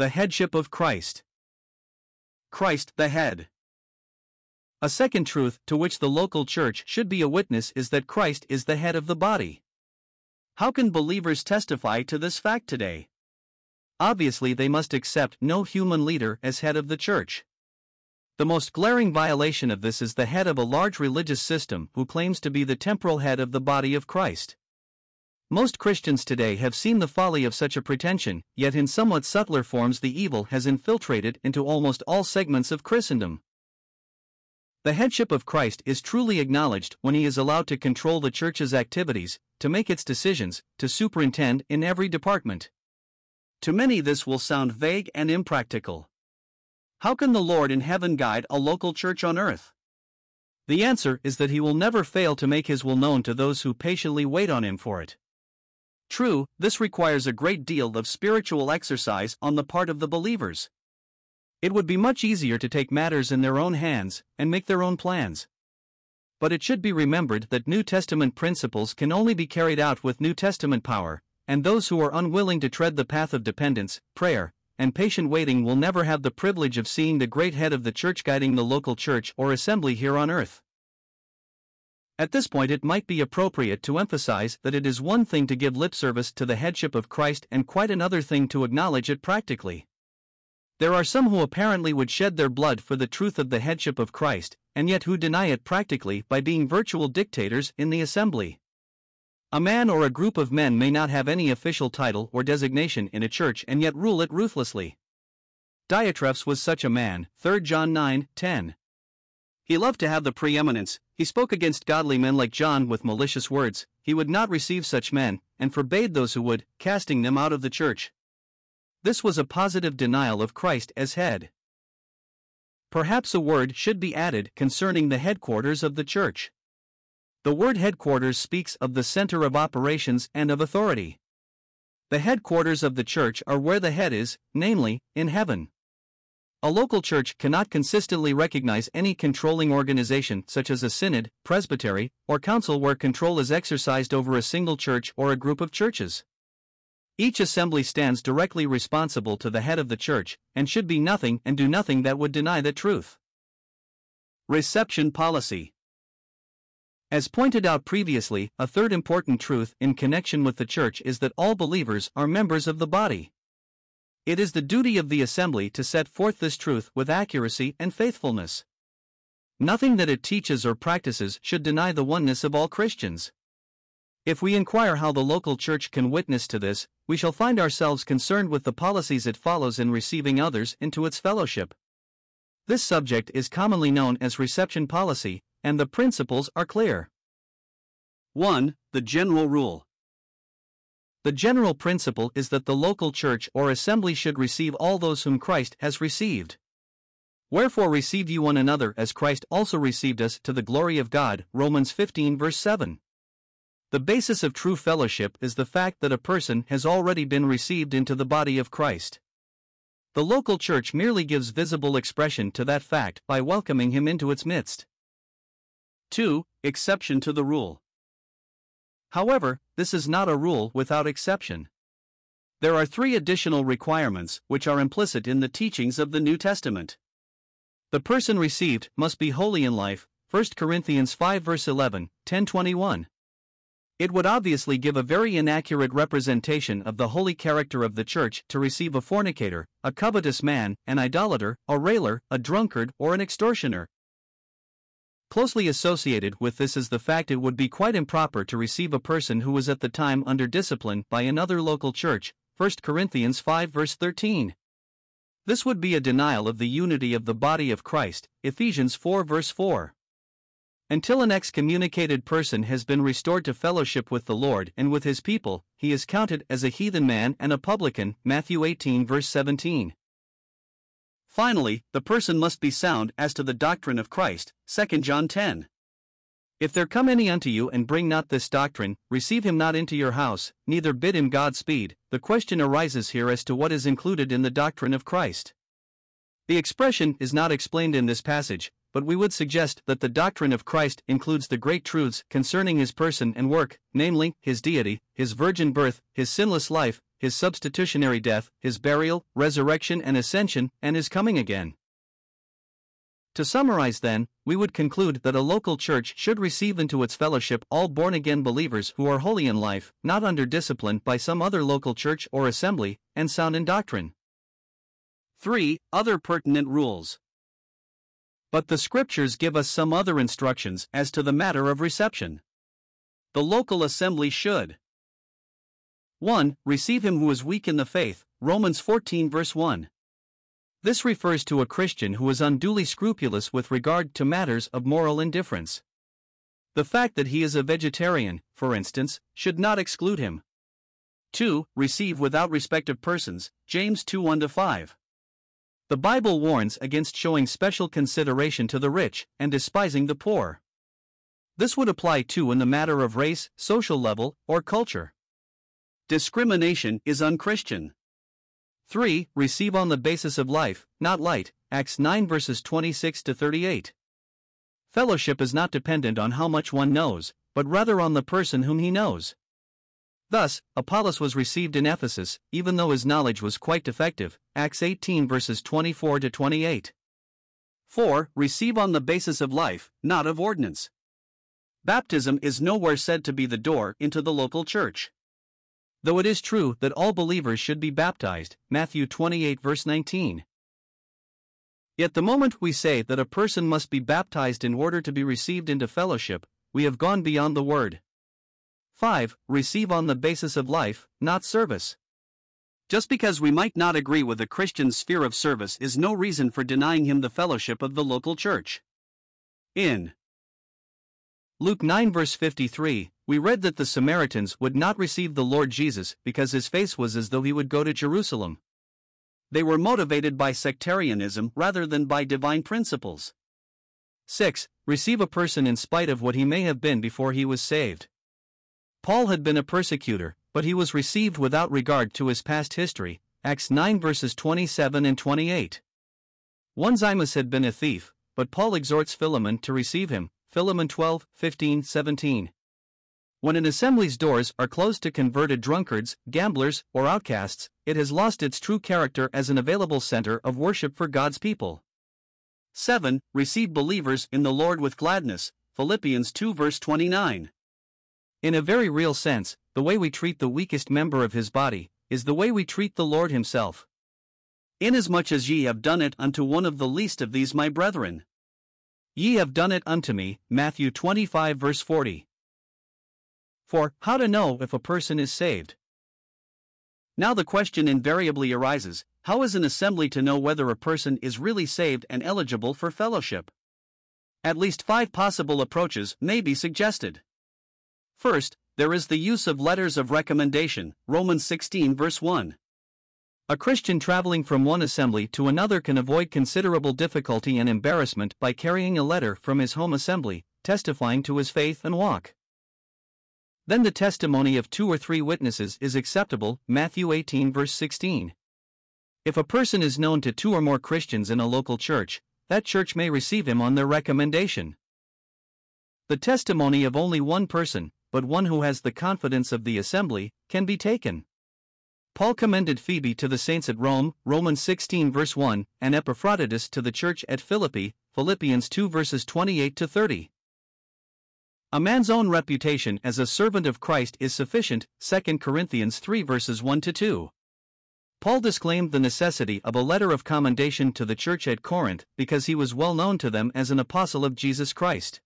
The headship of Christ. Christ the head. A second truth to which the local church should be a witness is that Christ is the head of the body. How can believers testify to this fact today? Obviously, they must accept no human leader as head of the church. The most glaring violation of this is the head of a large religious system who claims to be the temporal head of the body of Christ. Most Christians today have seen the folly of such a pretension, yet in somewhat subtler forms the evil has infiltrated into almost all segments of Christendom. The headship of Christ is truly acknowledged when he is allowed to control the church's activities, to make its decisions, to superintend in every department. To many, this will sound vague and impractical. How can the Lord in heaven guide a local church on earth? The answer is that he will never fail to make his will known to those who patiently wait on him for it. True, this requires a great deal of spiritual exercise on the part of the believers. It would be much easier to take matters in their own hands and make their own plans. But it should be remembered that New Testament principles can only be carried out with New Testament power, and those who are unwilling to tread the path of dependence, prayer, and patient waiting will never have the privilege of seeing the great head of the church guiding the local church or assembly here on earth. At this point, it might be appropriate to emphasize that it is one thing to give lip service to the headship of Christ and quite another thing to acknowledge it practically. There are some who apparently would shed their blood for the truth of the headship of Christ, and yet who deny it practically by being virtual dictators in the assembly. A man or a group of men may not have any official title or designation in a church and yet rule it ruthlessly. Diotrephes was such a man, 3 John 9 10. He loved to have the preeminence, he spoke against godly men like John with malicious words, he would not receive such men, and forbade those who would, casting them out of the church. This was a positive denial of Christ as head. Perhaps a word should be added concerning the headquarters of the church. The word headquarters speaks of the center of operations and of authority. The headquarters of the church are where the head is, namely, in heaven. A local church cannot consistently recognize any controlling organization such as a synod, presbytery, or council where control is exercised over a single church or a group of churches. Each assembly stands directly responsible to the head of the church and should be nothing and do nothing that would deny the truth. Reception Policy as pointed out previously, a third important truth in connection with the church is that all believers are members of the body. It is the duty of the assembly to set forth this truth with accuracy and faithfulness. Nothing that it teaches or practices should deny the oneness of all Christians. If we inquire how the local church can witness to this, we shall find ourselves concerned with the policies it follows in receiving others into its fellowship. This subject is commonly known as reception policy, and the principles are clear. 1. The General Rule The general principle is that the local church or assembly should receive all those whom Christ has received. Wherefore receive ye one another as Christ also received us to the glory of God. Romans 15 verse 7. The basis of true fellowship is the fact that a person has already been received into the body of Christ. The local church merely gives visible expression to that fact by welcoming him into its midst. 2. Exception to the rule. However, this is not a rule without exception. There are three additional requirements which are implicit in the teachings of the New Testament. The person received must be holy in life, 1 Corinthians 5 verse 11, 1021. It would obviously give a very inaccurate representation of the holy character of the church to receive a fornicator, a covetous man, an idolater, a railer, a drunkard, or an extortioner, Closely associated with this is the fact it would be quite improper to receive a person who was at the time under discipline by another local church, 1 Corinthians 5 verse 13. This would be a denial of the unity of the body of Christ, Ephesians 4 verse 4. Until an excommunicated person has been restored to fellowship with the Lord and with his people, he is counted as a heathen man and a publican, Matthew 18 verse 17. Finally, the person must be sound as to the doctrine of Christ. 2 John 10. If there come any unto you and bring not this doctrine, receive him not into your house, neither bid him Godspeed. The question arises here as to what is included in the doctrine of Christ. The expression is not explained in this passage, but we would suggest that the doctrine of Christ includes the great truths concerning his person and work, namely, his deity, his virgin birth, his sinless life, his substitutionary death, his burial, resurrection, and ascension, and his coming again. To summarize, then, we would conclude that a local church should receive into its fellowship all born again believers who are holy in life, not under discipline by some other local church or assembly, and sound in doctrine. 3. Other pertinent rules. But the scriptures give us some other instructions as to the matter of reception. The local assembly should 1. Receive him who is weak in the faith, Romans 14 verse 1. This refers to a Christian who is unduly scrupulous with regard to matters of moral indifference. The fact that he is a vegetarian, for instance, should not exclude him. 2. Receive without respect of persons, James 2 1 5. The Bible warns against showing special consideration to the rich and despising the poor. This would apply too in the matter of race, social level, or culture. Discrimination is unchristian. 3. Receive on the basis of life, not light. Acts 9 verses 26 to 38. Fellowship is not dependent on how much one knows, but rather on the person whom he knows. Thus, Apollos was received in Ephesus, even though his knowledge was quite defective. Acts 18 verses 24 to 28. 4. Receive on the basis of life, not of ordinance. Baptism is nowhere said to be the door into the local church. Though it is true that all believers should be baptized, Matthew 28 verse 19. Yet the moment we say that a person must be baptized in order to be received into fellowship, we have gone beyond the word. 5. Receive on the basis of life, not service. Just because we might not agree with a Christian's sphere of service is no reason for denying him the fellowship of the local church. In Luke 9 verse 53, we read that the Samaritans would not receive the Lord Jesus because his face was as though he would go to Jerusalem. They were motivated by sectarianism rather than by divine principles. 6. Receive a person in spite of what he may have been before he was saved. Paul had been a persecutor, but he was received without regard to his past history. Acts 9 verses 27 and 28. Onesimus had been a thief, but Paul exhorts Philemon to receive him. Philemon 12, 15, 17. When an assembly's doors are closed to converted drunkards, gamblers, or outcasts, it has lost its true character as an available center of worship for God's people. 7. Receive believers in the Lord with gladness. Philippians 2 verse 29. In a very real sense, the way we treat the weakest member of his body is the way we treat the Lord himself. Inasmuch as ye have done it unto one of the least of these my brethren. Ye have done it unto me. Matthew 25 verse 40. For, how to know if a person is saved? Now the question invariably arises how is an assembly to know whether a person is really saved and eligible for fellowship? At least five possible approaches may be suggested. First, there is the use of letters of recommendation, Romans 16 verse 1. A Christian traveling from one assembly to another can avoid considerable difficulty and embarrassment by carrying a letter from his home assembly, testifying to his faith and walk. Then the testimony of two or three witnesses is acceptable. Matthew 18, verse 16. If a person is known to two or more Christians in a local church, that church may receive him on their recommendation. The testimony of only one person, but one who has the confidence of the assembly, can be taken. Paul commended Phoebe to the saints at Rome, Romans 16 verse 1, and Epaphroditus to the church at Philippi, Philippians 2 verses 28 to 30. A man's own reputation as a servant of Christ is sufficient, 2 Corinthians 3 verses 1 to 2. Paul disclaimed the necessity of a letter of commendation to the church at Corinth because he was well known to them as an apostle of Jesus Christ.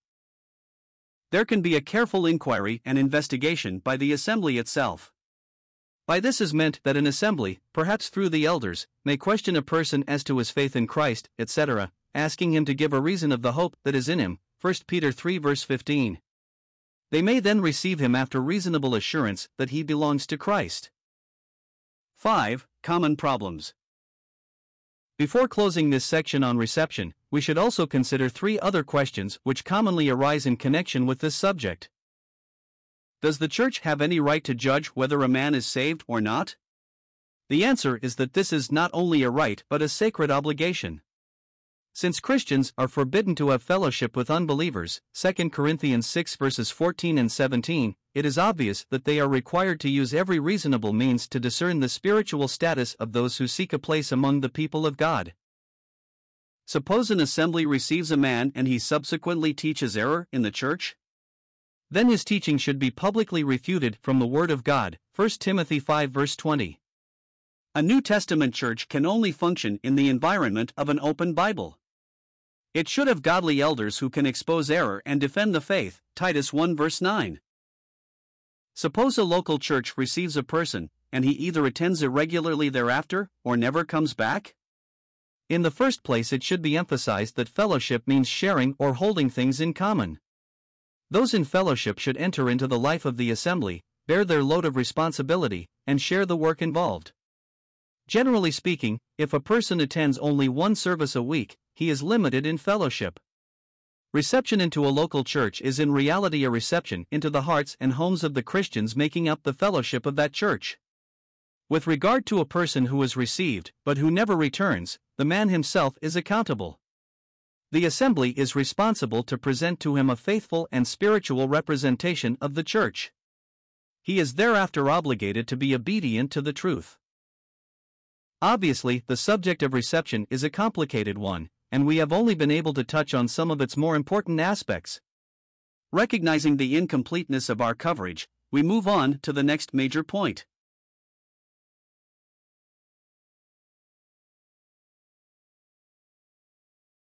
There can be a careful inquiry and investigation by the assembly itself. By this is meant that an assembly, perhaps through the elders, may question a person as to his faith in Christ, etc., asking him to give a reason of the hope that is in him. 1 Peter 3 verse 15. They may then receive him after reasonable assurance that he belongs to Christ. 5. Common problems. Before closing this section on reception, we should also consider three other questions which commonly arise in connection with this subject. Does the church have any right to judge whether a man is saved or not? The answer is that this is not only a right but a sacred obligation. Since Christians are forbidden to have fellowship with unbelievers, 2 Corinthians 6 verses 14 and 17, it is obvious that they are required to use every reasonable means to discern the spiritual status of those who seek a place among the people of God. Suppose an assembly receives a man and he subsequently teaches error in the church? Then his teaching should be publicly refuted from the Word of God. 1 Timothy 5 verse 20. A New Testament church can only function in the environment of an open Bible. It should have godly elders who can expose error and defend the faith. Titus 1 verse 9. Suppose a local church receives a person, and he either attends irregularly thereafter or never comes back? In the first place, it should be emphasized that fellowship means sharing or holding things in common. Those in fellowship should enter into the life of the assembly, bear their load of responsibility, and share the work involved. Generally speaking, if a person attends only one service a week, he is limited in fellowship. Reception into a local church is in reality a reception into the hearts and homes of the Christians making up the fellowship of that church. With regard to a person who is received, but who never returns, the man himself is accountable. The assembly is responsible to present to him a faithful and spiritual representation of the church. He is thereafter obligated to be obedient to the truth. Obviously, the subject of reception is a complicated one, and we have only been able to touch on some of its more important aspects. Recognizing the incompleteness of our coverage, we move on to the next major point.